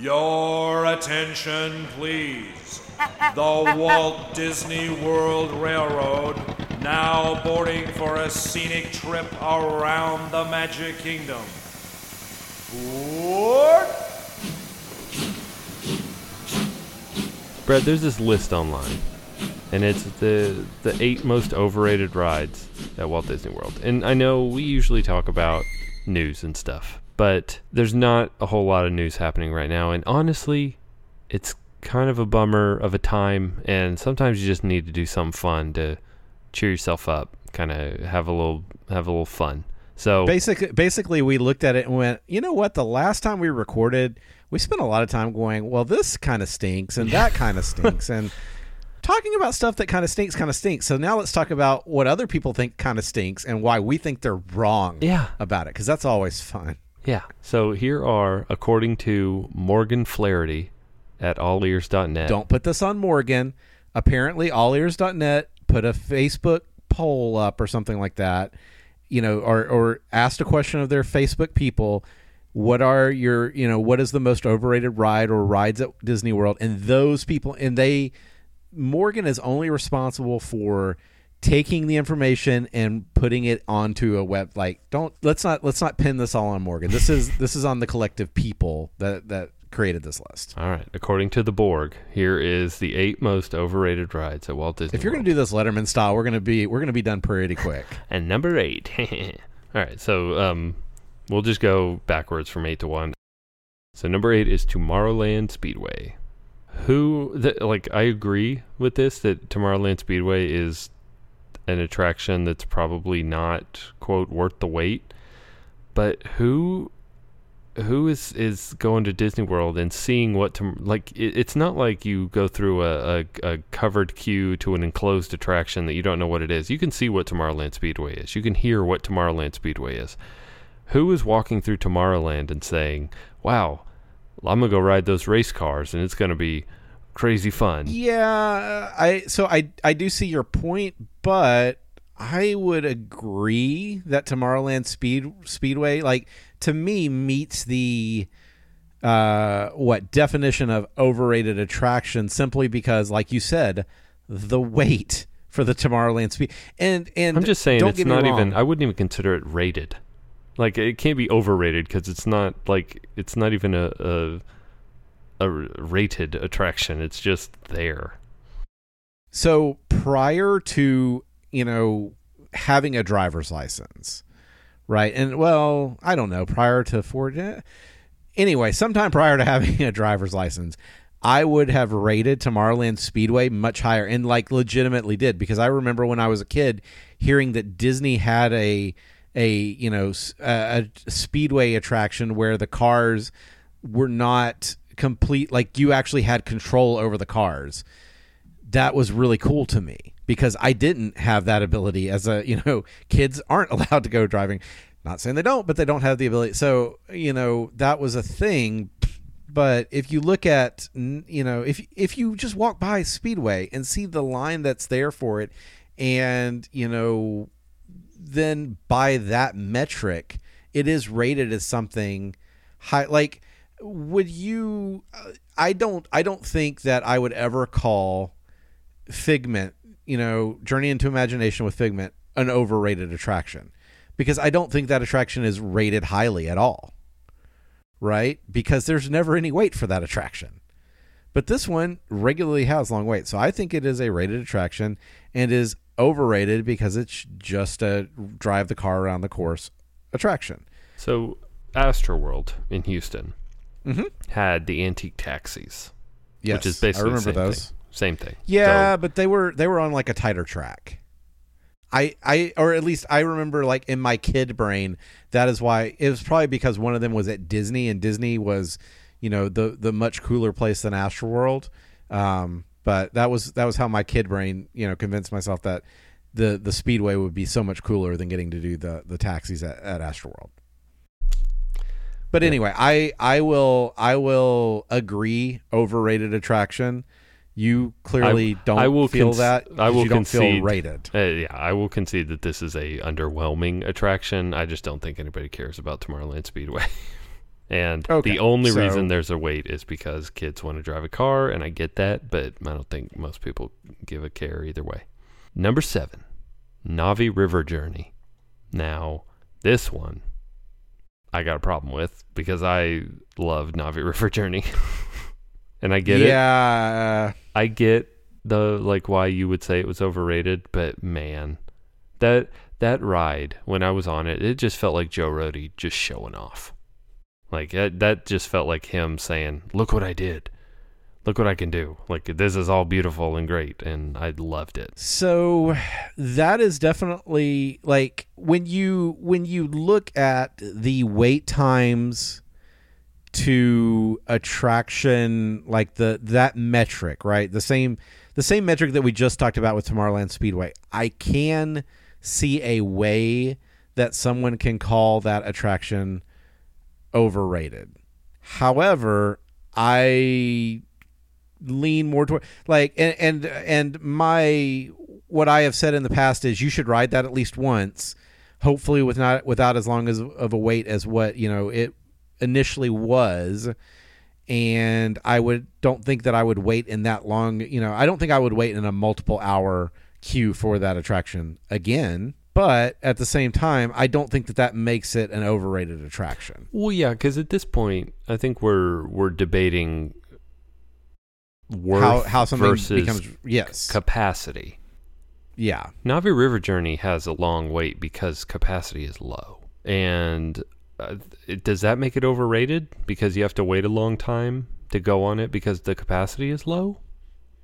Your attention, please. The Walt Disney World Railroad now boarding for a scenic trip around the Magic Kingdom. Board! Brad, there's this list online, and it's the the eight most overrated rides at Walt Disney World. And I know we usually talk about news and stuff, but there's not a whole lot of news happening right now. And honestly, it's kind of a bummer of a time. And sometimes you just need to do something fun to cheer yourself up, kind of have a little have a little fun. So Basically, basically, we looked at it and went, you know what? The last time we recorded, we spent a lot of time going, well, this kind of stinks and that kind of stinks, and talking about stuff that kind of stinks, kind of stinks. So now let's talk about what other people think kind of stinks and why we think they're wrong Yeah. about it, because that's always fun. Yeah. So here are, according to Morgan Flaherty at allears.net. Don't put this on Morgan. Apparently, allears.net put a Facebook poll up or something like that, you know, or, or asked a question of their Facebook people. What are your, you know, what is the most overrated ride or rides at Disney World? And those people, and they, Morgan is only responsible for taking the information and putting it onto a web like don't let's not let's not pin this all on Morgan. This is this is on the collective people that that created this list. All right. According to the Borg, here is the eight most overrated rides at Walt Disney If you're going to do this Letterman style, we're going to be we're going to be done pretty quick. And number eight. All right, so um, we'll just go backwards from eight to one. So number eight is Tomorrowland Speedway. Who, th- like, I agree with this that Tomorrowland Speedway is an attraction that's probably not quote worth the wait. But who, who is is going to Disney World and seeing what to like? It, it's not like you go through a, a, a covered queue to an enclosed attraction that you don't know what it is. You can see what Tomorrowland Speedway is. You can hear what Tomorrowland Speedway is. Who is walking through Tomorrowland and saying, "Wow, I'm gonna go ride those race cars and it's gonna be crazy fun"? yeah, I so I I do see your point, but I would agree that Tomorrowland Speed Speedway like to me meets the uh what definition of overrated attraction simply because like you said the wait for the Tomorrowland Speed and and I'm just saying it's not even. I wouldn't even consider it rated. Like it can't be overrated because it's not like it's not even a, a a rated attraction. It's just there. So prior to you know having a driver's license, right? And well, I don't know. Prior to Ford, eh. anyway, sometime prior to having a driver's license, I would have rated Tomorrowland Speedway much higher, and like legitimately did because I remember when I was a kid hearing that Disney had a a you know a speedway attraction where the cars were not complete like you actually had control over the cars that was really cool to me because I didn't have that ability as a you know kids aren't allowed to go driving. Not saying they don't but they don't have the ability. So you know that was a thing. But if you look at you know if if you just walk by speedway and see the line that's there for it and you know then by that metric it is rated as something high. Like would you uh, i don't i don't think that i would ever call figment you know journey into imagination with figment an overrated attraction. Because i don't think that attraction is rated highly at all right? Because there's never any wait for that attraction. But this one regularly has long wait so i think it is a rated attraction and is overrated because it's just a drive the car around the course attraction. So Astroworld in Houston Mhm. had the antique taxis, yes which is basically i remember those thing. Same thing. Yeah, So- but they were they were on like a tighter track. I I or at least I remember like in my kid brain that is why it was probably because one of them was at Disney and Disney was you know the the much cooler place than Astroworld. Um, but that was that was how my kid brain you know convinced myself that the the Speedway would be so much cooler than getting to do the the taxis at, at Astroworld. But anyway, I I will I will agree overrated attraction. You clearly don't I will feel cons- that. I will you don't feel concede. rated. Uh, yeah, I will concede that this is a underwhelming attraction. I just don't think anybody cares about Tomorrowland Speedway. And Okay, the only so- reason there's a wait is because kids want to drive a car, and I get that, but I don't think most people give a care either way. Number seven, Navi River Journey. Now, this one I got a problem with because I love Navi River Journey. And I get it. yeah. I get the like why you would say it was overrated, but man, that that ride when I was on it, it just felt like Joe Rohde just showing off. Like that, that just felt like him saying, "Look what I did. Look what I can do. Like this is all beautiful and great." And I loved it. So that is definitely like when you when you look at the wait times to attraction like the that metric, right? The same the same metric that we just talked about with Tomorrowland Speedway. I can see a way that someone can call that attraction overrated. However, I lean more toward like and and and my what I have said in the past is you should ride that at least once, hopefully with not without as long as of a wait as what you know it initially was. And I would don't think that I would wait in that long. You know, I don't think I would wait in a multiple hour queue for that attraction again. But at the same time, I don't think that that makes it an overrated attraction. Well, yeah, because at this point, I think we're we're debating worth how how something versus becomes yes, capacity. yeah. Navi River Journey has a long wait because capacity is low. And uh, does that make it overrated because you have to wait a long time to go on it because the capacity is low?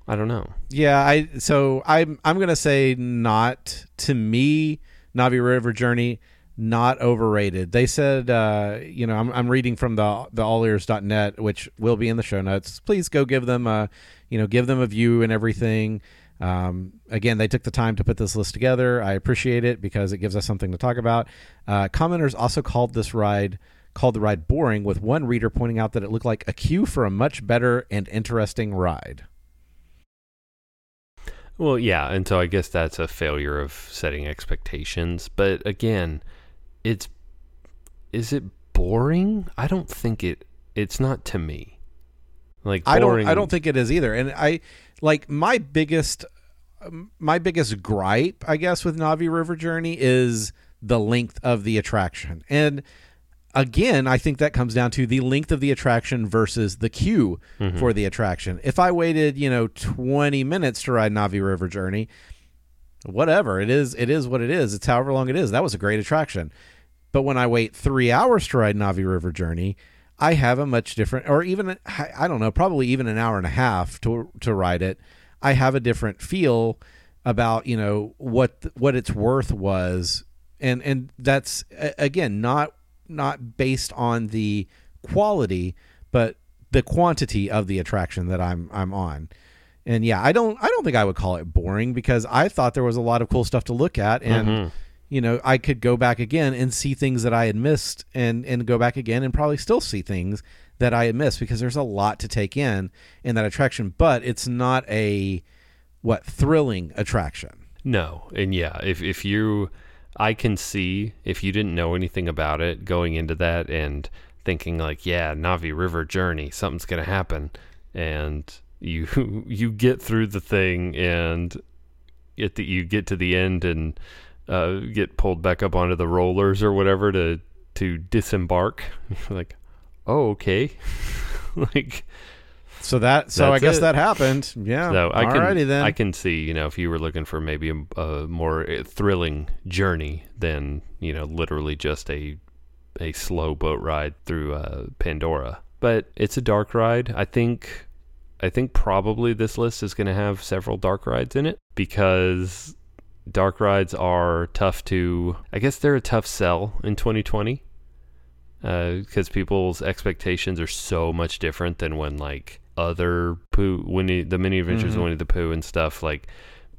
I don't know. Yeah, I so I'm I'm gonna say not to me. Navi River Journey not overrated. They said, uh, you know, I'm I'm reading from the the allears.net, which will be in the show notes. Please go give them a, you know, give them a view and everything. Um, again, they took the time to put this list together. I appreciate it because it gives us something to talk about. Uh, commenters also called this ride called the ride boring, with one reader pointing out that it looked like a queue for a much better and interesting ride. Well, yeah, and so I guess that's a failure of setting expectations. But again, it's is it boring? I don't think it. It's not to me. Like I don't. I don't think it is either. And I like my biggest, my biggest gripe, I guess, with Navi River Journey is the length of the attraction. And again, I think that comes down to the length of the attraction versus the queue mm-hmm. for the attraction. If I waited, you know, twenty minutes to ride Navi River Journey, whatever it is, it is what it is. It's however long it is. That was a great attraction. But when I wait three hours to ride Navi River Journey, I have a much different, or even I don't know, probably even an hour and a half to to ride it. I have a different feel about you know what what its worth was, and and that's again not not based on the quality, but the quantity of the attraction that I'm I'm on. And yeah, I don't I don't think I would call it boring because I thought there was a lot of cool stuff to look at and mm-hmm. You know, I could go back again and see things that I had missed and and go back again and probably still see things that I had missed because there's a lot to take in in that attraction, but it's not a what thrilling attraction. No, and yeah, if if you, I can see if you didn't know anything about it going into that and thinking like, yeah, Navi River Journey, something's gonna happen, and you you get through the thing and at the you get to the end and uh, get pulled back up onto the rollers or whatever to to disembark. Like, oh okay, like. So that so I guess it. that happened. Yeah. So I can, then. I can see, you know, if you were looking for maybe a, a more uh, thrilling journey than, you know, literally just a a slow boat ride through uh, Pandora. But it's a dark ride. I think I think probably this list is going to have several dark rides in it because dark rides are tough to I guess they're a tough sell in 2020 because people's expectations are so much different than when like other Pooh Winnie the mini adventures of Winnie the Pooh and stuff like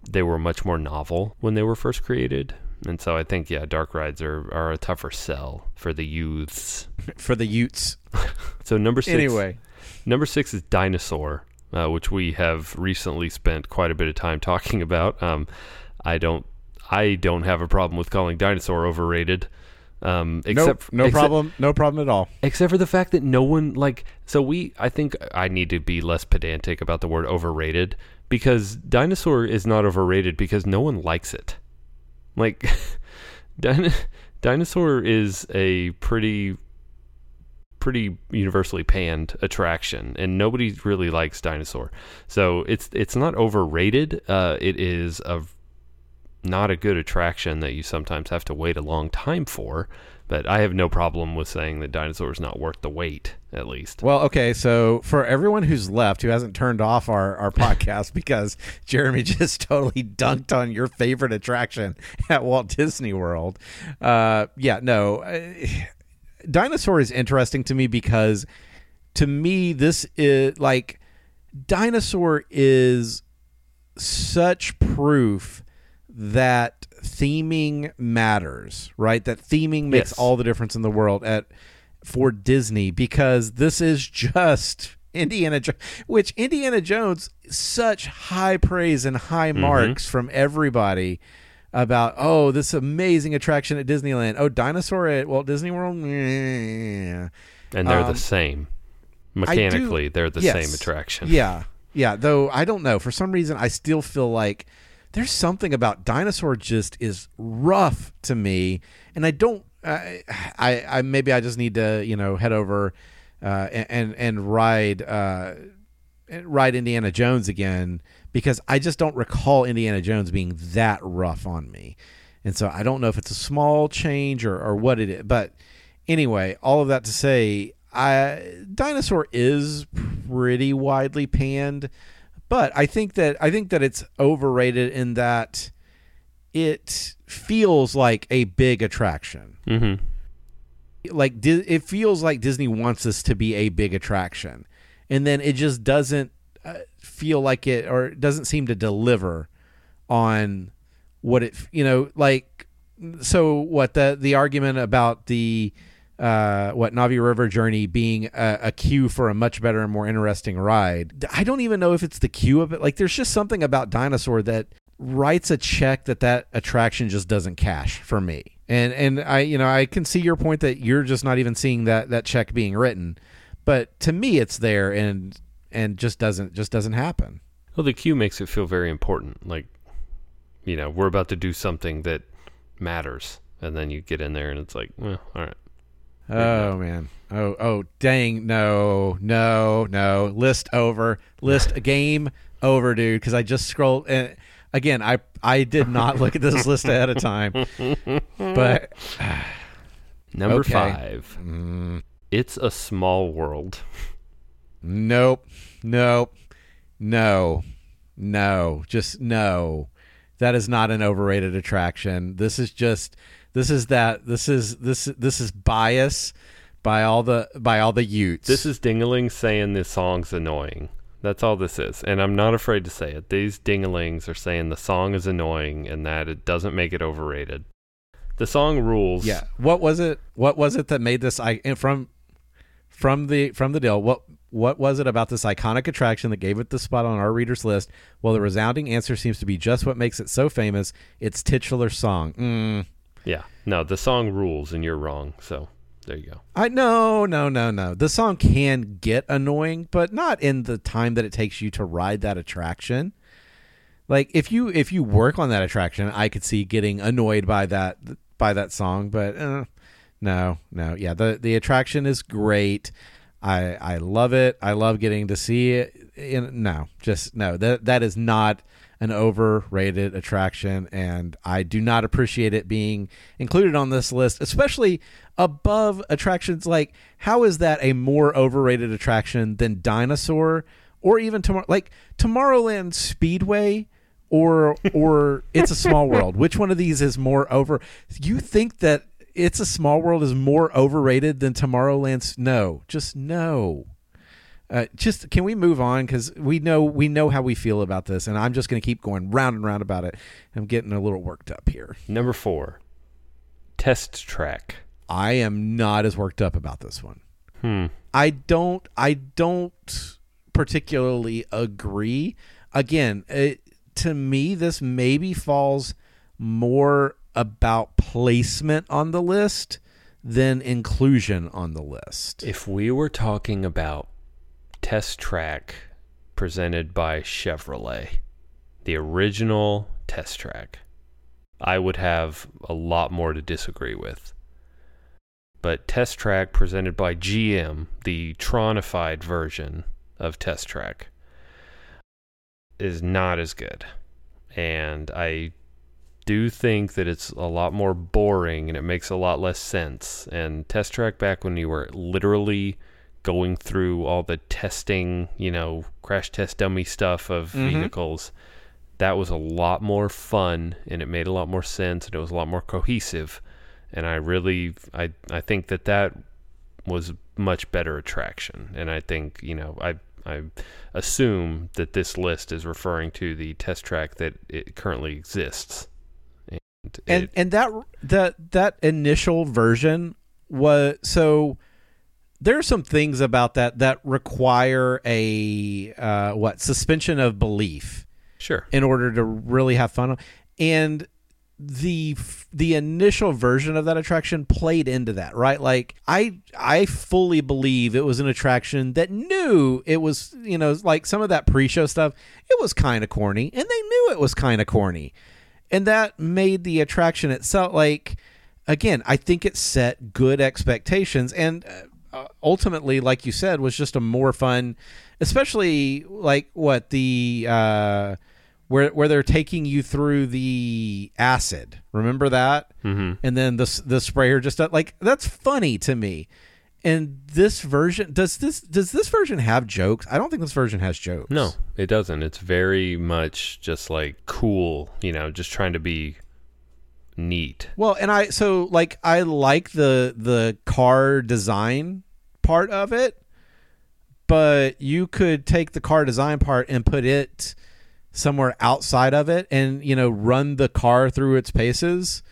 they were much more novel when they were first created and so I think yeah dark rides are, are a tougher sell for the youths for the Utes. so number six Anyway. Number six is Dinosaur, uh, which we have recently spent quite a bit of time talking about. Um, I don't, I don't have a problem with calling Dinosaur overrated. Um, except no except- problem. No problem at all. except for the fact that no one like so we i think i need to be less pedantic about the word overrated because dinosaur is not overrated because no one likes it like din- dinosaur is a pretty pretty universally panned attraction and nobody really likes dinosaur so it's it's not overrated uh it is a not a good attraction that you sometimes have to wait a long time for but I have no problem with saying that dinosaur is not worth the wait, at least. Well, okay, so for everyone who's left who hasn't turned off our, our podcast because Jeremy just totally dunked on your favorite attraction at Walt Disney World. Uh, yeah, no. Dinosaur is interesting to me because to me, this is like dinosaur is such proof that theming matters, right? That theming makes Yes. all the difference in the world at for Disney because this is just Indiana Jones, which Indiana Jones such high praise and high marks from everybody about oh this amazing attraction at Disneyland. Oh, dinosaur at Walt Disney World. And they're Um, the same. I do- Mechanically, they're the Yes. same attraction. Yeah, yeah. Though I don't know. For some reason, I still feel like there's something about dinosaur just is rough to me, and I don't. I, I, I maybe I just need to you know head over uh, and and, ride uh, ride Indiana Jones again because I just don't recall Indiana Jones being that rough on me, and so I don't know if it's a small change or or what it is, but anyway, all of that to say, I dinosaur is pretty widely panned, but I think that I think that it's overrated in that it feels like a big attraction. Mm-hmm. Like it feels like Disney wants this to be a big attraction, and then it just doesn't uh, feel like it or it doesn't seem to deliver on what it you know like so what the the argument about the uh, what Navi River Journey being a, a queue for a much better and more interesting ride. I don't even know if it's the cue of it. Like, there's just something about Dinosaur that writes a check that that attraction just doesn't cash for me. And and I you know I can see your point that you're just not even seeing that that check being written, but to me it's there and and just doesn't just doesn't happen. Well, the cue makes it feel very important. Like, you know, we're about to do something that matters. And then you get in there and it's like, well, all right. Oh man. Oh oh dang. No no no. List over. List a game over dude because I just scrolled and again I I did not look at this list ahead of time. But Number Okay. five. mm, It's a small world. nope. Nope. No. No. Just no. That is not an overrated attraction. This is just this is that this is this this is bias by all the by all the Utes This is Dingaling saying this song's annoying. That's all this is. And I'm not afraid to say it. These dingalings are saying the song is annoying and that it doesn't make it overrated. The song rules. Yeah. What was it? What was it that made this I and from from the from the deal? What what was it about this iconic attraction that gave it the spot on our readers list? Well, the resounding answer seems to be just what makes it so famous. Its titular song. Mm. Yeah. No, the song rules and you're wrong. So there you go. I no no no no. The song can get annoying, but not in the time that it takes you to ride that attraction. Like if you if you work on that attraction, I could see getting annoyed by that by that song, but uh, no, no, yeah. The the attraction is great. I I love it. I love getting to see it. In, no, just no. That that is not an overrated attraction, and I do not appreciate it being included on this list, especially above attractions like how is that a more overrated attraction than Dinosaur or even tomorrow like Tomorrowland Speedway or or It's a Small World? Which one of these is more over? You think that It's a Small World is more overrated than Tomorrowland's? No, just no. Uh, just can we move on because we know we know how we feel about this, and I'm just going to keep going round and round about it. I'm getting a little worked up here. Number four. Test track. I am not as worked up about this one. Hmm. I don't I don't particularly agree. Again, it, to me this maybe falls more about placement on the list than inclusion on the list. If we were talking about Test Track presented by Chevrolet, the original Test Track, I would have a lot more to disagree with. But Test Track presented by GM, the Tronified version of Test Track, is not as good. And I do think that it's a lot more boring and it makes a lot less sense. And Test Track back when you were literally going through all the testing, you know, crash test dummy stuff of Mhm. vehicles, that was a lot more fun and it made a lot more sense and it was a lot more cohesive. And I really, I, I think that that was much better attraction. And I think, you know, I, I assume that this list is referring to the test track that it currently exists. And, and it- and that that that initial version was so there are some things about that that require a uh, what suspension of belief sure. in order to really have fun. And the the initial version of that attraction played into that right? Like i i fully believe it was an attraction that knew it was you know like some of that pre-show stuff it was kind of corny and they knew it was kind of corny. And that made the attraction itself like again i think it set good expectations. And uh, ultimately like you said was just a more fun especially like what the uh where where they're taking you through the acid. Remember that? Hmm and then the the sprayer just uh, like that's funny to me. And this version does this does this version have jokes? I don't think this version has jokes. No, it doesn't. It's very much just like cool, you know, just trying to be neat. Well, and I so like I like the the car design part of it, but you could take the car design part and put it somewhere outside of it and you know run the car through its paces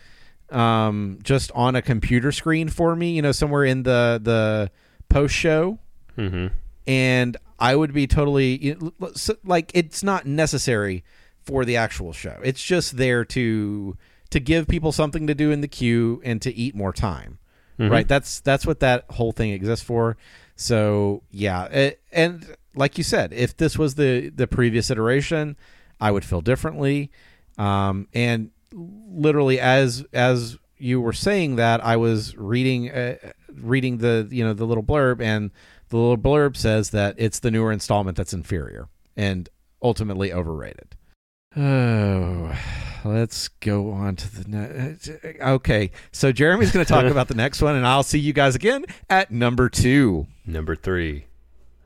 um just on a computer screen for me, you know, somewhere in the the post show hmm and I would be totally you know, so- like it's not necessary for the actual show. It's just there to to give people something to do in the queue and to eat more time. Right? That's that's what that whole thing exists for. So, yeah, it, and like you said, if this was the the previous iteration, I would feel differently. Um and literally as as you were saying that, I was reading uh, reading the you know the little blurb and the little blurb says that it's the newer installment that's inferior and ultimately overrated. Oh, let's go on to the next. Uh, okay, so Jeremy's going to talk about the next one, and I'll see you guys again at number two. Number three,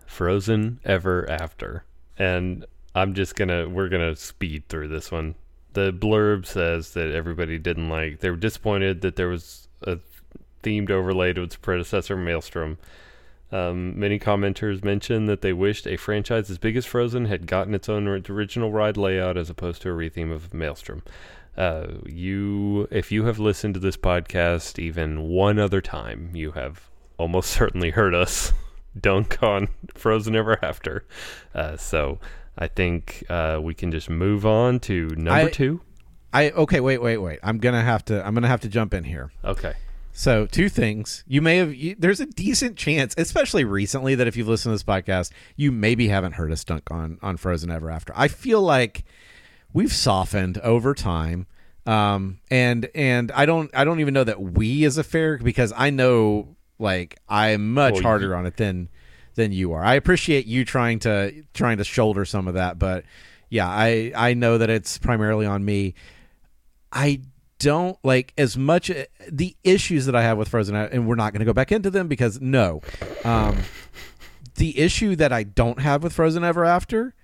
Frozen Ever After. And I'm just gonna we're gonna speed through this one. The blurb says that everybody didn't like they were disappointed that there was a themed overlay to its predecessor Maelstrom. Um, many commenters mentioned that they wished a franchise as big as Frozen had gotten its own original ride layout as opposed to a retheme of Maelstrom. Uh, you, if you have listened to this podcast even one other time, you have almost certainly heard us dunk on Frozen Ever After. Uh, so I think uh, we can just move on to number I- two. I okay, wait, wait, wait. I'm gonna have to. I'm gonna have to jump in here. Okay. So, two things. You may have. You, there's a decent chance, especially recently, that if you've listened to this podcast, you maybe haven't heard us dunk on on Frozen Ever After. I feel like we've softened over time, um, and and I don't I don't even know that we is a fair because I know like I'm much Well, harder on it than than you are. I appreciate you trying to trying to shoulder some of that, but yeah, I I know that it's primarily on me. I don't like as much the issues that I have with Frozen, and we're not going to go back into them because no. Um, the issue that I don't have with Frozen Ever After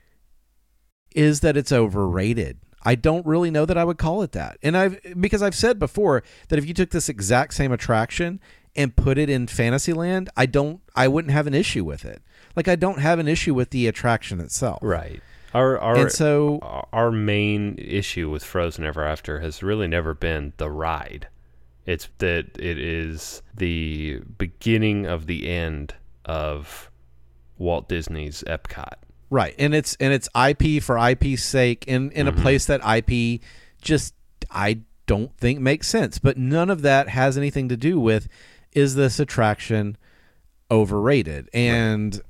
is that it's overrated. I don't really know that I would call it that, and I've because I've said before that if you took this exact same attraction and put it in Fantasyland, I don't, I wouldn't have an issue with it. Like I don't have an issue with the attraction itself, Right. Our our And so our main issue with Frozen Ever After has really never been the ride. It's that it is the beginning of the end of Walt Disney's Epcot. Right. And it's and it's IP for IP's sake in in a mm-hmm. place that IP just I don't think makes sense. But none of that has anything to do with is this attraction overrated? And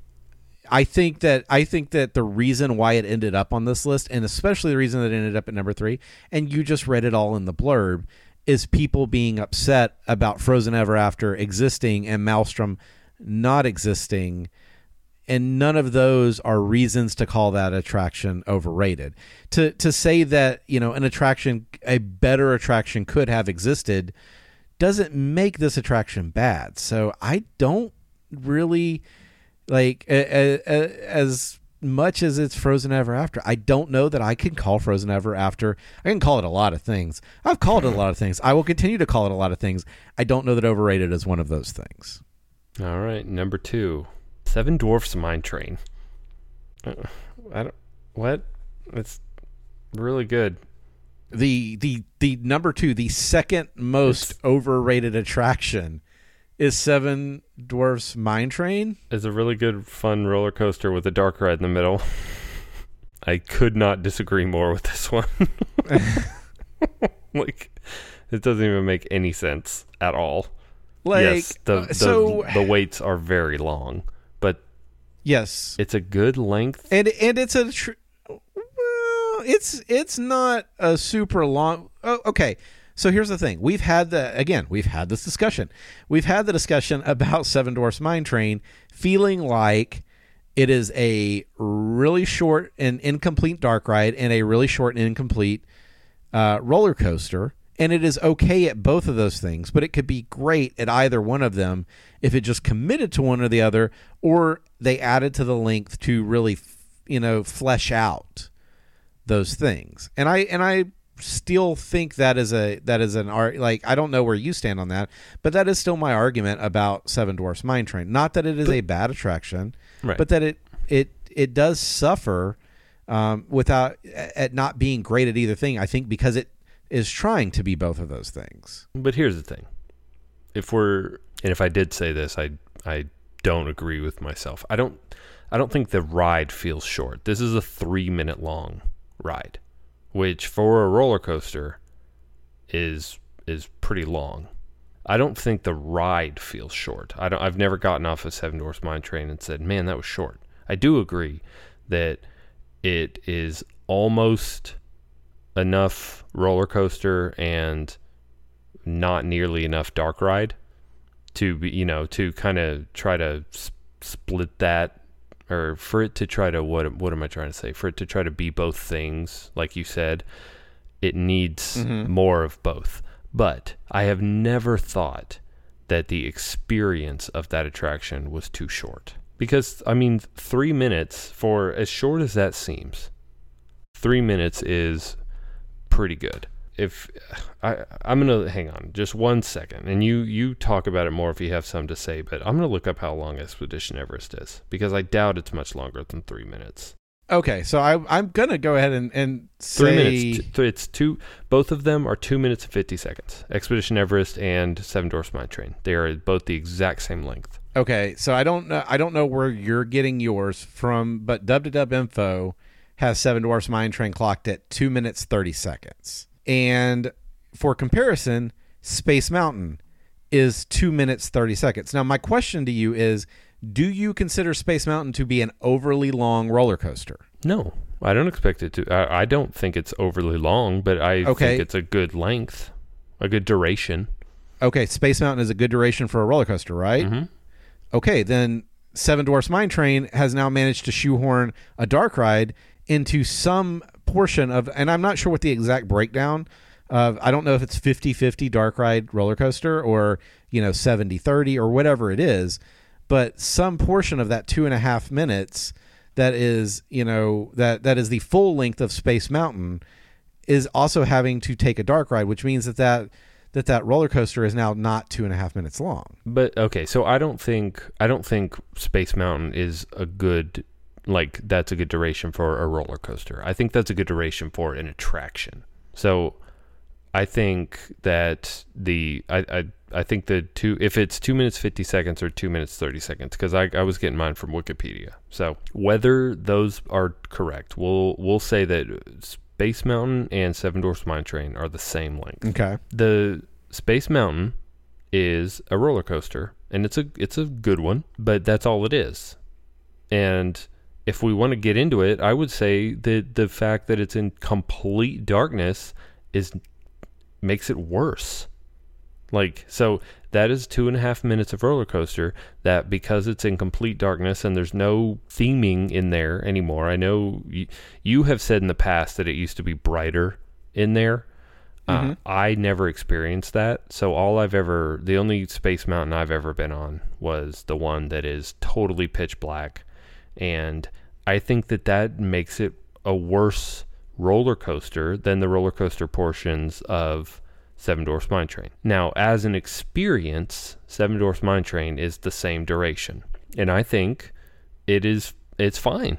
I think that I think that the reason why it ended up on this list, and especially the reason that it ended up at number three, and you just read it all in the blurb, is people being upset about Frozen Ever After existing and Maelstrom not existing. And none of those are reasons to call that attraction overrated. To to say that, you know, an attraction a better attraction could have existed doesn't make this attraction bad. So I don't really like a, a, a, as much as it's Frozen Ever After. I don't know that I can call Frozen Ever After. I can call it a lot of things. I've called it a lot of things. I will continue to call it a lot of things. I don't know that overrated is one of those things. All right, number two, Seven Dwarfs Mine Train. Uh, I don't what? It's really good. The the the number two, the second most overrated attraction is Seven Dwarfs Mine Train. It's a really good, fun roller coaster with a dark ride in the middle. I could not disagree more with this one. like, it doesn't even make any sense at all. Like yes, the, uh, the so the waits are very long, but yes, it's a good length. and and it's a tr- well, it's it's not a super long. Oh, okay, so here's the thing: we've had the again, we've had this discussion. We've had the discussion about Seven Dwarfs Mine Train feeling like it is a really short and incomplete dark ride and a really short and incomplete uh, roller coaster. And it is okay at both of those things, but it could be great at either one of them if it just committed to one or the other, or they added to the length to really, you know, flesh out those things. And I and I still think that is a that is an art like I don't know where you stand on that, but that is still my argument about Seven Dwarfs Mine Train. Not that it is a bad attraction, Right. but that it it it does suffer um, without at not being great at either thing. I think because it is trying to be both of those things. But here's the thing: if we're and if I did say this, I I don't agree with myself. I don't I don't think the ride feels short. This is a three minute long ride, which for a roller coaster is is pretty long. I don't think the ride feels short. I don't. I've never gotten off a Seven Dwarfs Mine Train and said, "Man, that was short." I do agree that it is almost enough roller coaster and not nearly enough dark ride to be, you know, to kind of try to s- split that or for it to try to what what am I trying to say? For it to try to be both things, like you said, it needs mm-hmm. more of both. But I have never thought that the experience of that attraction was too short. Because I mean, 3 minutes for as short as that seems. 3 minutes is pretty good. If I I'm gonna hang on just one second, and you you talk about it more if you have some to say, but I'm gonna look up how long Expedition Everest is because I doubt it's much longer than three minutes. Okay, so I, I'm gonna go ahead and, and say Three minutes. T- it's two. Both of them are two minutes and fifty seconds. Expedition Everest and Seven Dwarfs Mine Train. They are both the exact same length. Okay, so I don't know. I don't know where you're getting yours from, but Dub to Dub Info has Seven Dwarfs Mine Train clocked at two minutes thirty seconds, and for comparison, Space Mountain is two minutes thirty seconds. Now, my question to you is: Do you consider Space Mountain to be an overly long roller coaster? No, I don't expect it to. I, I don't think it's overly long, but I Okay. think it's a good length, a good duration. Okay, Space Mountain is a good duration for a roller coaster, right? Mhm. Okay, then Seven Dwarfs Mine Train has now managed to shoehorn a dark ride into some portion of, and I'm not sure what the exact breakdown of, I don't know if it's 50 50 dark ride roller coaster or, you know, 70 30 or whatever it is, but some portion of that two and a half minutes that is, you know, that that is the full length of Space Mountain is also having to take a dark ride, which means that that that that roller coaster is now not two and a half minutes long. But okay, so I don't think I don't think Space Mountain is a good like that's a good duration for a roller coaster. I think that's a good duration for an attraction. So I think that the I I, I think the two if it's two minutes fifty seconds or two minutes thirty seconds because I, I was getting mine from Wikipedia. So whether those are correct, we'll we'll say that Space Mountain and Seven Dwarfs Mine Train are the same length Okay. the Space Mountain is a roller coaster, and it's a it's a good one, but that's all it is. And if we want to get into it, I would say that the fact that it's in complete darkness is makes it worse. Like so, that is two and a half minutes of roller coaster. That because it's in complete darkness and there's no theming in there anymore. I know you, you have said in the past that it used to be brighter in there. Mm-hmm. Uh, I never experienced that. So all I've ever, the only Space Mountain I've ever been on was the one that is totally pitch black, and I think that that makes it a worse roller coaster than the roller coaster portions of Seven Dwarfs Mine Train. Now, as an experience, Seven Dwarfs Mine Train is the same duration, and I think it is it's fine.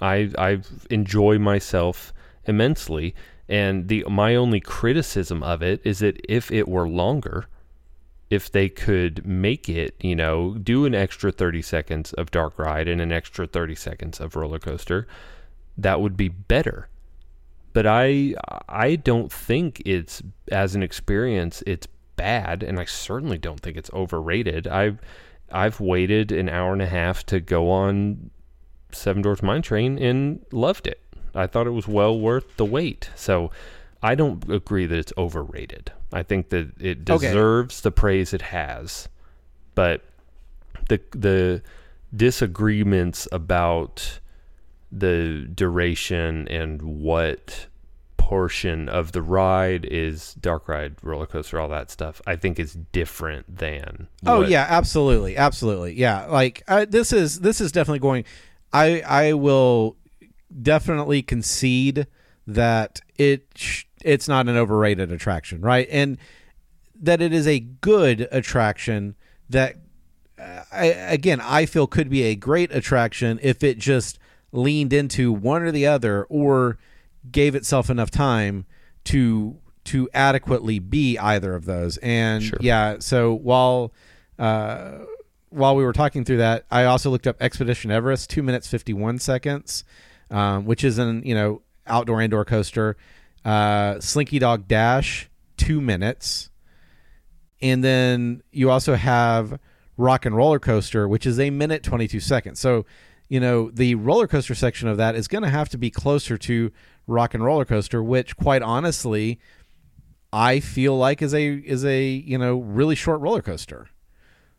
I I enjoy myself immensely, and the my only criticism of it is that if it were longer, if they could make it, you know, do an extra 30 seconds of dark ride and an extra 30 seconds of roller coaster, that would be better. But I I don't think it's as an experience it's bad and I certainly don't think it's overrated. I've I've waited an hour and a half to go on Seven Dwarfs Mine Train and loved it. I thought it was well worth the wait. So I don't agree that it's overrated. I think that it Okay. deserves the praise it has. But the the disagreements about the duration and what portion of the ride is dark ride roller coaster all that stuff i think is different than Oh what- yeah, absolutely, absolutely. Yeah, like uh, this is this is definitely going. I I will definitely concede that it sh- it's not an overrated attraction, right? And that it is a good attraction that uh, I, again I feel could be a great attraction if it just leaned into one or the other or gave itself enough time to to adequately be either of those. And Sure. yeah, so while uh, while we were talking through that, I also looked up Expedition Everest, two minutes fifty one seconds, um, which is an you know outdoor indoor coaster. Uh, Slinky Dog Dash, two minutes, and then you also have Rock and Roller Coaster, which is a minute twenty two seconds. So you know the roller coaster section of that is going to have to be closer to Rock and Roller Coaster, which quite honestly. I feel like is a is a you know really short roller coaster.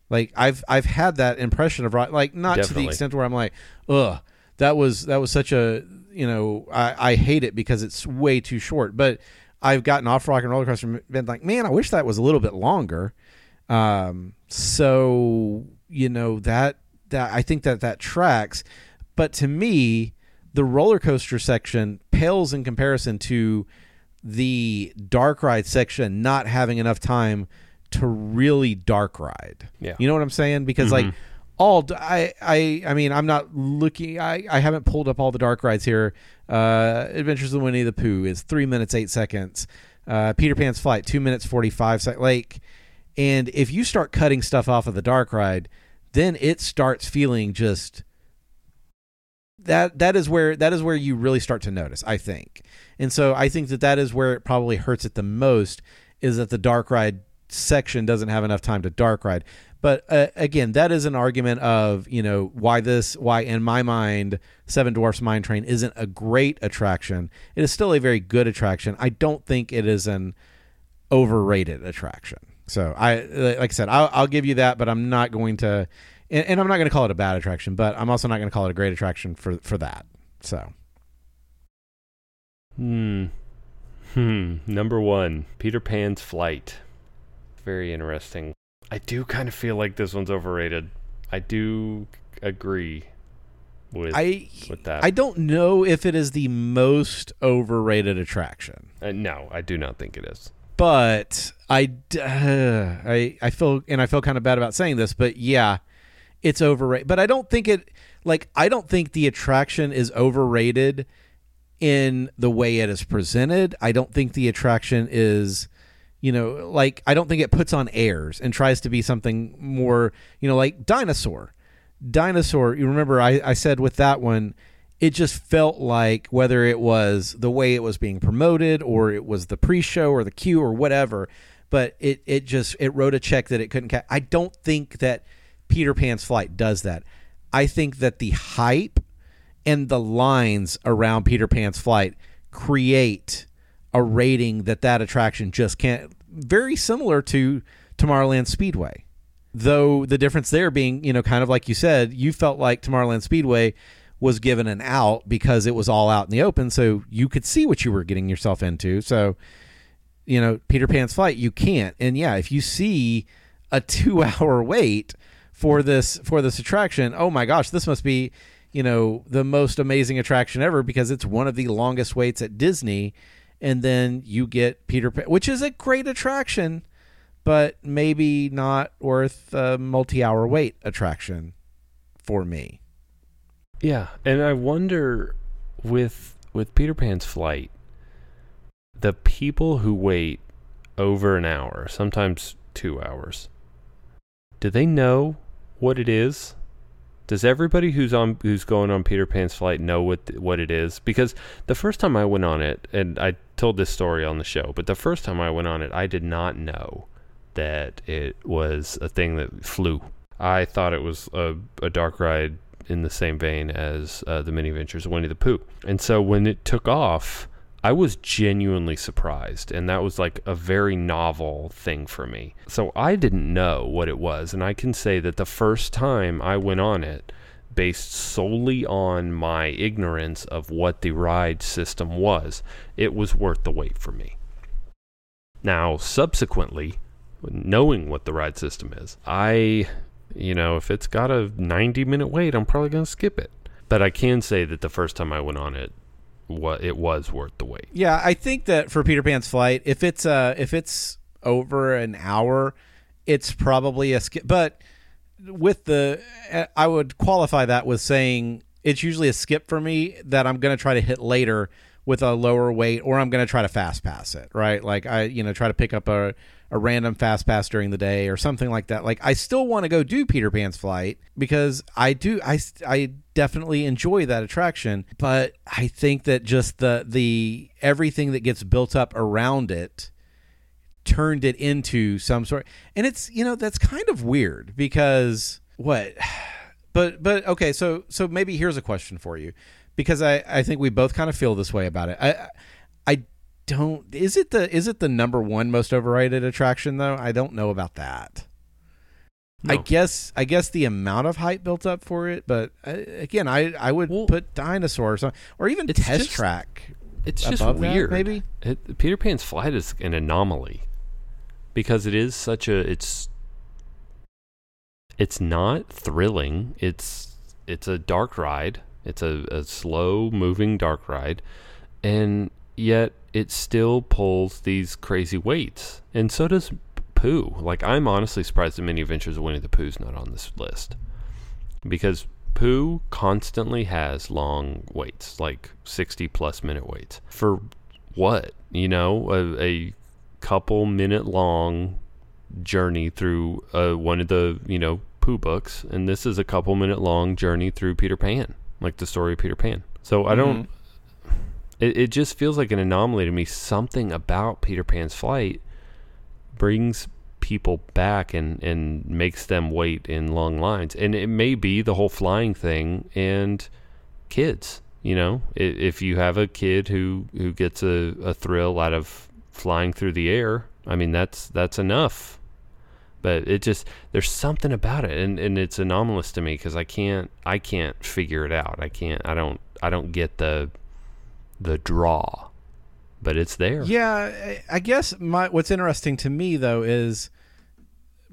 Like I've I've had that impression of rock, like not to the extent where I'm like, ugh, that was that was such a you know I, I hate it because it's way too short. But I've gotten off rock and roller coaster and been like, man, I wish that was a little bit longer. Um, so you know that that I think that that tracks. But to me, the roller coaster section pales in comparison to the dark ride section not having enough time to really dark ride. Yeah. You know what I'm saying? Because like all I I I mean I'm not looking I I haven't pulled up all the dark rides here. Uh Adventures of Winnie the Pooh is 3 minutes 8 seconds. Uh Peter Pan's Flight 2 minutes 45 seconds. Like and if you start cutting stuff off of the dark ride, then it starts feeling just that that is where that is where you really start to notice i think and so i think that that is where it probably hurts it the most is that the dark ride section doesn't have enough time to dark ride but uh, again that is an argument of you know why this why in my mind seven dwarfs mine train isn't a great attraction it is still a very good attraction i don't think it is an overrated attraction so i like i said i'll, I'll give you that but i'm not going to and, and i'm not going to call it a bad attraction but i'm also not going to call it a great attraction for for that so Hmm. Hmm. Number one, Peter Pan's Flight. Very interesting. I do kind of feel like this one's overrated. I do agree with i with that. i don't know if it is the most overrated attraction uh, no, I do not think it is. but I, uh, I I feel and I feel kind of bad about saying this, but yeah, it's overrated. But I don't think it like I don't think the attraction is overrated in the way it is presented. I don't think the attraction is you know like I don't think it puts on airs and tries to be something more you know like dinosaur dinosaur you remember I, I said with that one it just felt like whether it was the way it was being promoted or it was the pre-show or the queue or whatever but it it just it wrote a check that it couldn't catch. I don't think that Peter Pan's flight does that. I think that the hype and the lines around Peter Pan's flight create a rating that that attraction just can't. Very similar to Tomorrowland Speedway, though the difference there being, you know, kind of like you said, you felt like Tomorrowland Speedway was given an out because it was all out in the open, so you could see what you were getting yourself into. So, you know, Peter Pan's flight, you can't. And yeah, if you see a two-hour wait for this for this attraction, oh my gosh, this must be you know the most amazing attraction ever because it's one of the longest waits at Disney and then you get Peter Pan which is a great attraction but maybe not worth a multi-hour wait attraction for me. Yeah, and I wonder with with Peter Pan's flight the people who wait over an hour, sometimes 2 hours. Do they know what it is? Does everybody who's on who's going on Peter Pan's flight know what what it is? Because the first time I went on it, and I told this story on the show, but the first time I went on it, I did not know that it was a thing that flew. I thought it was a, a dark ride in the same vein as uh, the Many Adventures of Winnie the Pooh. And so when it took off, I was genuinely surprised, and that was like a very novel thing for me. So I didn't know what it was, and I can say that the first time I went on it, based solely on my ignorance of what the ride system was, it was worth the wait for me. Now, subsequently, knowing what the ride system is, I, you know, if it's got a 90 minute wait, I'm probably going to skip it. But I can say that the first time I went on it, what it was worth the wait. Yeah, I think that for Peter Pan's flight, if it's uh if it's over an hour, it's probably a skip. But with the, I would qualify that with saying it's usually a skip for me that I'm going to try to hit later with a lower wait, or I'm going to try to fast pass it. Right, like I you know try to pick up a a random fast pass during the day or something like that. Like I still want to go do Peter Pan's flight because I do I I definitely enjoy that attraction, but I think that just the the everything that gets built up around it turned it into some sort and it's you know that's kind of weird because what but but okay so so maybe here's a question for you because I I think we both kind of feel this way about it. I don't. Is it the is it the number one most overrated attraction though? I don't know about that. No. I guess I guess the amount of hype built up for it, but uh, again, I I would well, put dinosaurs on, or even test just, track. It's just weird. That, maybe it, Peter Pan's flight is an anomaly because it is such a it's it's not thrilling. It's it's a dark ride. It's a, a slow moving dark ride, and yet it still pulls these crazy waits. And so does Pooh. Like, I'm honestly surprised that Many Adventures of Winnie the Pooh's not on this list. Because Pooh constantly has long waits, like 60 plus minute waits. For what? You know, a, a couple minute long journey through uh, one of the, you know, Pooh books. And this is a couple minute long journey through Peter Pan, like the story of Peter Pan. So I don't mm-hmm. It, it just feels like an anomaly to me. Something about Peter Pan's flight brings people back and, and makes them wait in long lines. And it may be the whole flying thing and kids. You know, if you have a kid who, who gets a, a thrill out of flying through the air, I mean that's that's enough. But it just there's something about it, and, and it's anomalous to me because I can't I can't figure it out. I can't I don't I don't get the the draw, but it's there. Yeah, I guess my what's interesting to me though is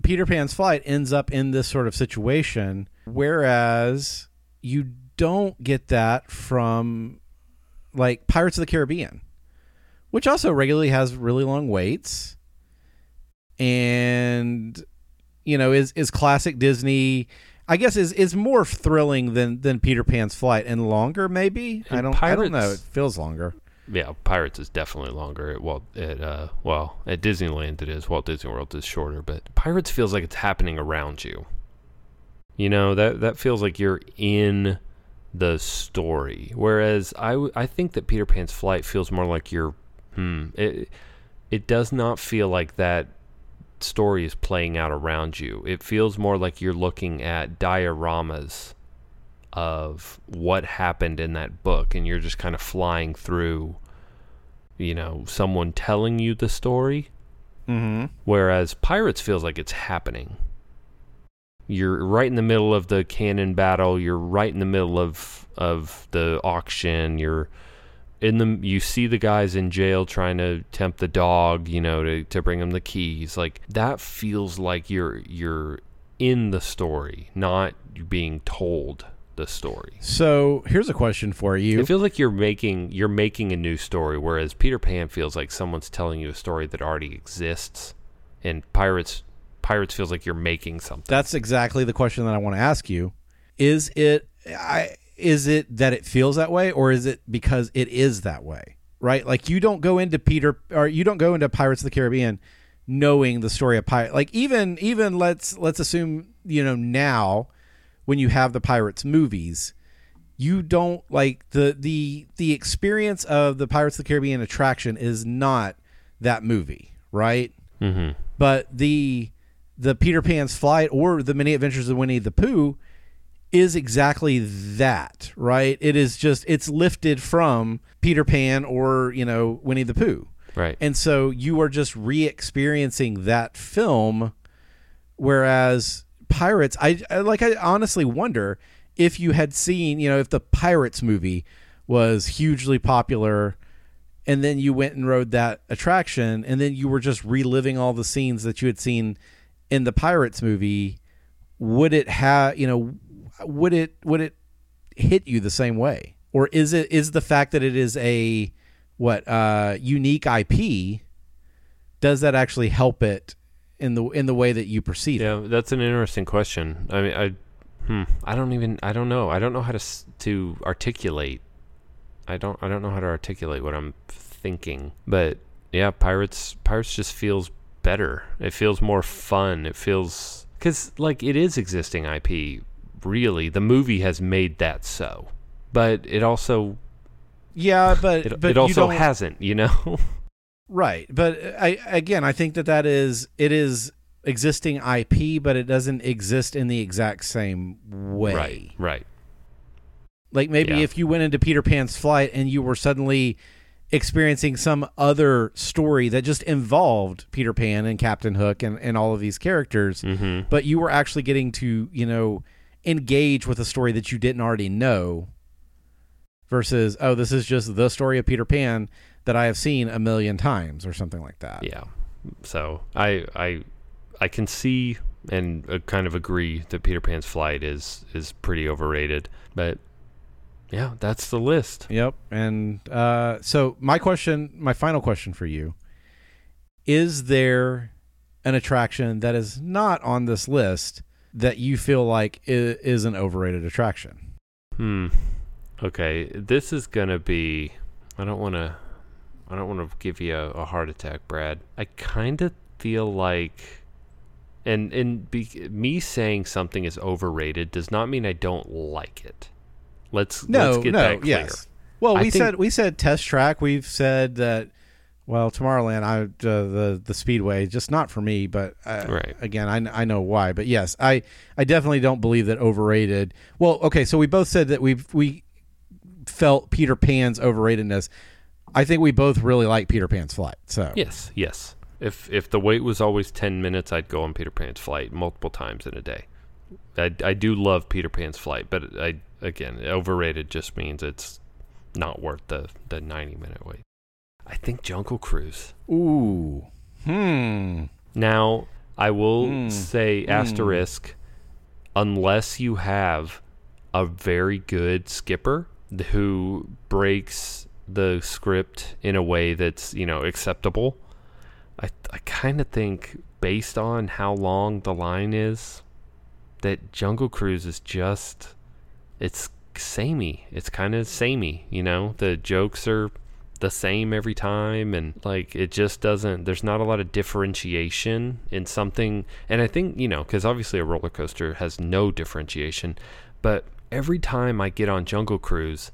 Peter Pan's flight ends up in this sort of situation, whereas you don't get that from like Pirates of the Caribbean, which also regularly has really long waits and you know is is classic Disney I guess is is more thrilling than than Peter Pan's flight and longer maybe. And I don't Pirates, I don't know. It feels longer. Yeah, Pirates is definitely longer. At Walt at uh well at Disneyland it is. Walt Disney World is shorter, but Pirates feels like it's happening around you. You know that that feels like you're in the story. Whereas I I think that Peter Pan's flight feels more like you're hmm it it does not feel like that story is playing out around you. It feels more like you're looking at dioramas of what happened in that book and you're just kind of flying through you know, someone telling you the story. Mm-hmm. Whereas Pirates feels like it's happening. You're right in the middle of the cannon battle. You're right in the middle of of the auction. You're in the you see the guys in jail trying to tempt the dog, you know, to to bring him the keys. Like that feels like you're you're in the story, not being told the story. So here's a question for you. It feels like you're making you're making a new story, whereas Peter Pan feels like someone's telling you a story that already exists, and Pirates Pirates feels like you're making something. That's exactly the question that I want to ask you. Is it I is it that it feels that way or is it because it is that way? Right? Like you don't go into Peter or you don't go into Pirates of the Caribbean knowing the story of pirate like even even let's let's assume, you know, now when you have the Pirates movies, you don't like the the the experience of the Pirates of the Caribbean attraction is not that movie, right? Mm-hmm. But the the Peter Pan's flight or the Many Adventures of Winnie the Pooh is exactly that, right? It is just it's lifted from Peter Pan or you know Winnie the Pooh, Right. and so you are just re-experiencing that film, whereas Pirates, I, I like I honestly wonder if you had seen, you know, if the Pirates movie was hugely popular and then you went and rode that attraction and then you were just reliving all the scenes that you had seen in the Pirates movie, would it have, you know, would it would it hit you the same way? Or is it is the fact that it is a what uh unique IP does that actually help it in the in the way that you perceive it? Yeah, that's an interesting question. I mean, I, hmm, I don't even, I don't know. I don't know how to to articulate. I don't, I don't know how to articulate what I'm thinking. But yeah, pirates, pirates just feels better. It feels more fun. It feels because like it is existing IP. Really, the movie has made that so, but it also, Yeah, but it, but it also hasn't. You know. Right, but I again, I think that that is it is existing IP, but it doesn't exist in the exact same way. Right. Right. Like maybe Yeah. if you went into Peter Pan's flight and you were suddenly experiencing some other story that just involved Peter Pan and Captain Hook and, and all of these characters, Mm-hmm. but you were actually getting to, you know, engage with a story that you didn't already know versus, oh, this is just the story of Peter Pan that I have seen a million times or something like that. Yeah. So I I I can see and uh, kind of agree that Peter Pan's flight is is pretty overrated, but yeah, that's the list. Yep. And uh, so my question, my final question for you, is there an attraction that is not on this list that you feel like i- is an overrated attraction? Hmm. Okay, this is gonna be. I don't want to. I don't want to give you a, a heart attack, Brad. I kind of feel like, and and be, me saying something is overrated does not mean I don't like it. Let's No, let's get no, that clear. yes. Well, I we think- said we said test track. We've said that. Well, Tomorrowland, I uh, the the Speedway, just not for me. But uh, Right. again, I, I know why. But yes, I I definitely don't believe that overrated. Well, okay, so we both said that we we felt Peter Pan's overratedness. I think we both really like Peter Pan's flight. So Yes, yes. If if the wait was always ten minutes, I'd go on Peter Pan's flight multiple times in a day. I, I do love Peter Pan's flight, but I again overrated just means it's not worth the the ninety minute wait. I think Jungle Cruise. ooh, hmm, Now I will Hmm. say Hmm. asterisk, unless you have a very good skipper who breaks the script in a way that's you know acceptable. I I kind of think based on how long the line is, that Jungle Cruise is just it's samey. It's kind of samey, you know. The jokes are the same every time and like it just doesn't there's not a lot of differentiation in something and i think you know because obviously a roller coaster has no differentiation but every time i get on jungle cruise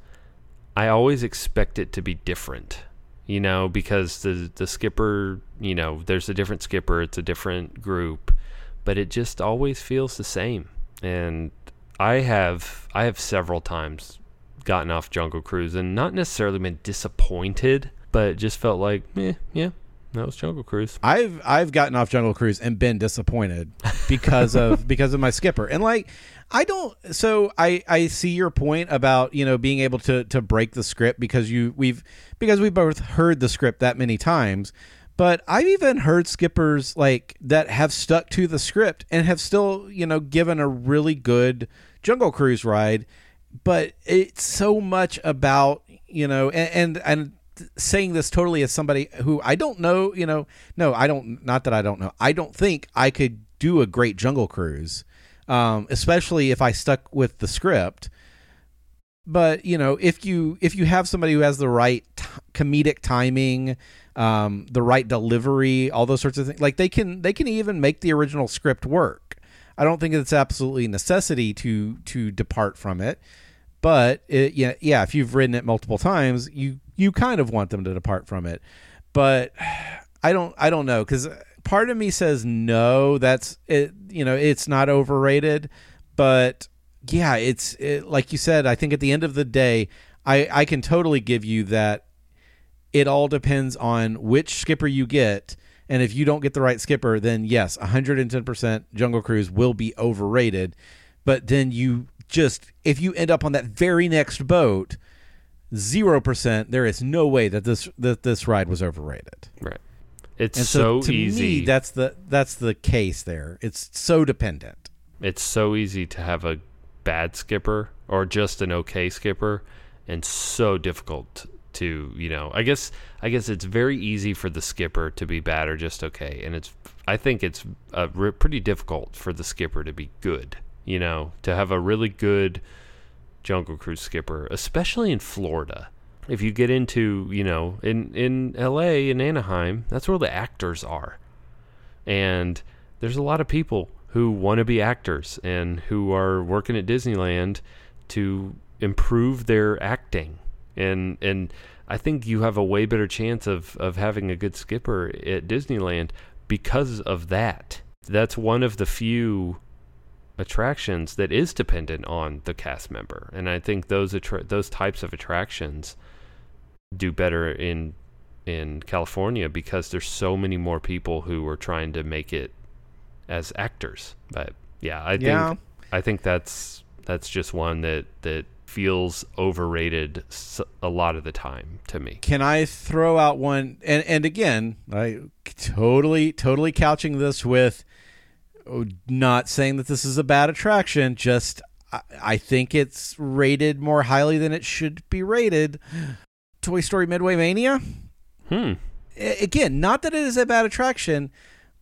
i always expect it to be different you know, because the the skipper, you know, there's a different skipper, it's a different group, but it just always feels the same. And I have I have several times gotten off Jungle Cruise and not necessarily been disappointed, but just felt like, eh, yeah, that was Jungle Cruise. I've I've gotten off Jungle Cruise and been disappointed because of because of my skipper. And like I don't so I I see your point about, you know, being able to to break the script because you we've because we both heard the script that many times. But I've even heard skippers like that have stuck to the script and have still, you know, given a really good Jungle Cruise ride. But it's so much about, you know, and and, and saying this totally as somebody who I don't know, you know, no, I don't, not that I don't know. I don't think I could do a great Jungle Cruise, um, especially if I stuck with the script. But you know, if you if you have somebody who has the right t- comedic timing, um, the right delivery, all those sorts of things, like they can they can even make the original script work. I don't think it's absolutely necessity to to depart from it, but it, yeah, yeah, if you've written it multiple times, you you kind of want them to depart from it. But I don't I don't know because part of me says no. That's it. You know, it's not overrated, but yeah, it's it, like you said. I think at the end of the day, I I can totally give you that. It all depends on which skipper you get. And if you don't get the right skipper, then yes, 110% Jungle Cruise will be overrated. But then you just, if you end up on that very next boat, zero percent, there is no way that this that this ride was overrated. Right. It's And so, so, to easy. me, that's the that's the case there. It's so dependent. it's so easy to have a bad skipper or just an okay skipper and so difficult to you know i guess i guess it's very easy for the skipper to be bad or just okay and it's i think it's uh, re- pretty difficult for the skipper to be good you know to have a really good jungle cruise skipper especially in florida if you get into you know in in la in anaheim that's where the actors are and there's a lot of people who want to be actors and who are working at Disneyland to improve their acting. And and I think you have a way better chance of, of having a good skipper at Disneyland because of that. That's one of the few attractions that is dependent on the cast member. And I think those attra- those types of attractions do better in in California because there's so many more people who are trying to make it as actors. But yeah, I think Yeah. I think that's that's just one that that feels overrated a lot of the time to me. Can I throw out one? And and again, I totally totally couching this with not saying that this is a bad attraction. Just I, I think it's rated more highly than it should be rated. Toy Story Midway Mania. Hmm. A- again, not that it is a bad attraction,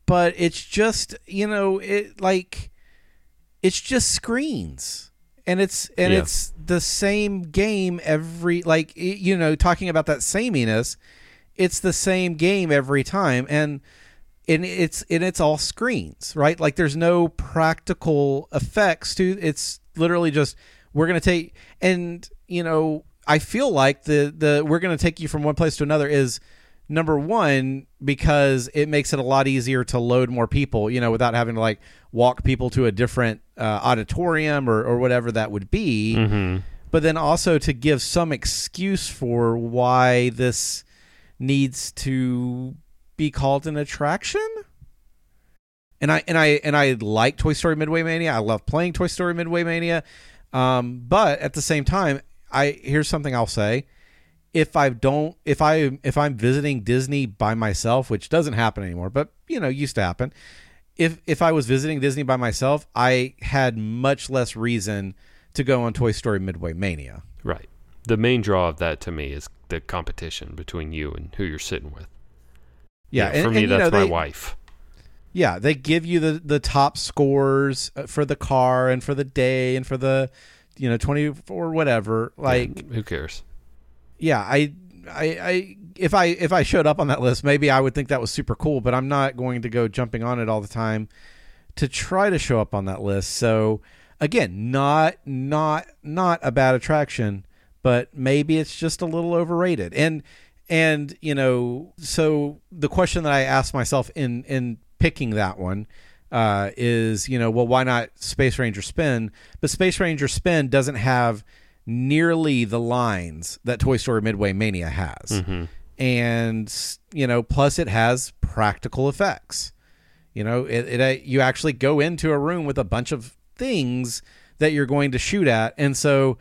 but it's just you know it like it's just screens and it's and Yeah. it's the same game every like you know talking about that sameness it's the same game every time and and it's and it's all screens right like there's no practical effects to it's literally just we're going to take and you know i feel like the the we're going to take you from one place to another is number one because it makes it a lot easier to load more people you know without having to like walk people to a different uh, auditorium or, or whatever that would be Mm-hmm. but then also to give some excuse for why this needs to be called an attraction. And I and I and I like Toy Story Midway Mania. I love playing Toy Story Midway Mania. Um, but at the same time, I here's something I'll say. If I don't if I if I'm visiting Disney by myself, which doesn't happen anymore, but you know, used to happen. If if I was visiting Disney by myself, I had much less reason to go on Toy Story Midway Mania. Right. The main draw of that to me is the competition between you and who you're sitting with. Yeah, for and- me and, you know, that's my they- wife. Yeah, they give you the the top scores uh, for the car and for the day and for the you know 24 whatever. Like Yeah, who cares? yeah, I I I if I if I showed up on that list, maybe I would think that was super cool, but I'm not going to go jumping on it all the time to try to show up on that list. So again, not not not a bad attraction, but maybe it's just a little overrated. And and you know, so the question that I asked myself in in picking that one uh, is, you know, well, why not Space Ranger Spin? But Space Ranger Spin doesn't have nearly the lines that Toy Story Midway Mania has, and you know, plus it has practical effects. You know, it, it uh, you actually go into a room with a bunch of things that you're going to shoot at, and so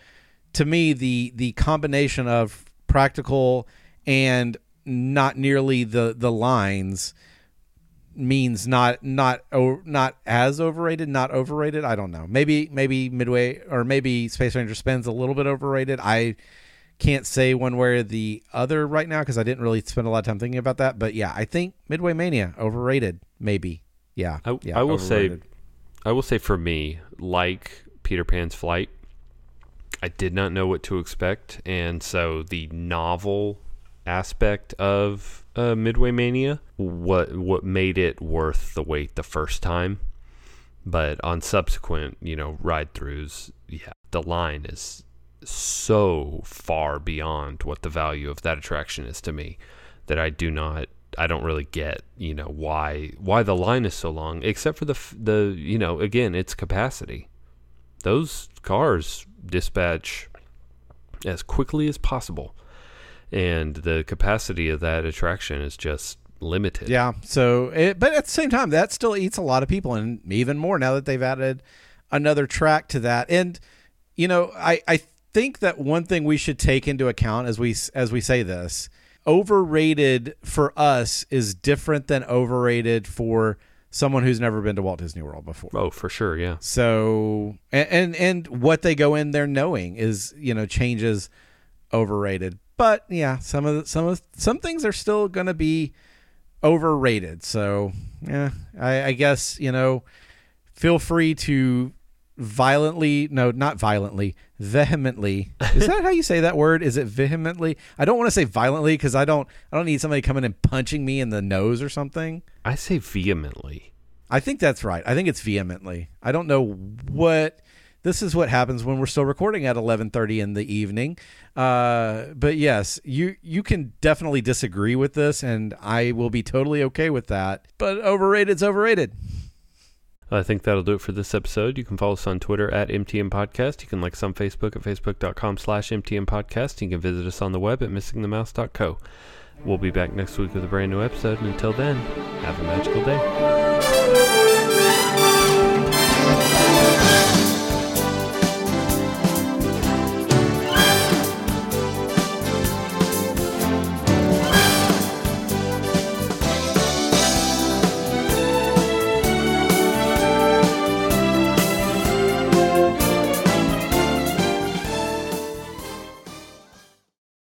to me, the the combination of practical and not nearly the the lines means not not o- not as overrated, not overrated. I don't know. Maybe maybe Midway or maybe Space Ranger Spin's a little bit overrated. I can't say one way or the other right now because I didn't really spend a lot of time thinking about that. But yeah, I think Midway Mania overrated. Maybe. Yeah. I, yeah, I will say. I will say for me, like Peter Pan's flight, I did not know what to expect, and so the novel aspect of uh, Midway Mania, what what made it worth the wait the first time, but on subsequent, you know, ride throughs, yeah, the line is so far beyond what the value of that attraction is to me that I do not I don't really get, you know, why why the line is so long except for the the you know, again, it's capacity. Those cars dispatch as quickly as possible. And the capacity of that attraction is just limited. Yeah. So, it, but at the same time, that still eats a lot of people, and even more now that they've added another track to that. And you know, I I think that one thing we should take into account as we as we say this, overrated for us is different than overrated for someone who's never been to Walt Disney World before. Oh, for sure, yeah. So and, and and what they go in there knowing is you know changes overrated. But yeah, some of the, some of some things are still going to be overrated. So yeah, I, I guess you know, feel free to violently no not violently vehemently is that how you say that word is it vehemently i don't want to say violently because i don't i don't need somebody coming and punching me in the nose or something I say vehemently. I think that's right. I think it's vehemently. I don't know what this is what happens when we're still recording at 11:30 in the evening. Uh, but yes, you you can definitely disagree with this and I will be totally okay with that. But overrated's overrated. I think that'll do it for this episode. You can follow us on Twitter at MTM Podcast. You can like us on Facebook at facebook.com slash MTM Podcast. You can visit us on the web at missingthemouse.co. We'll be back next week with a brand new episode. And until then, have a magical day.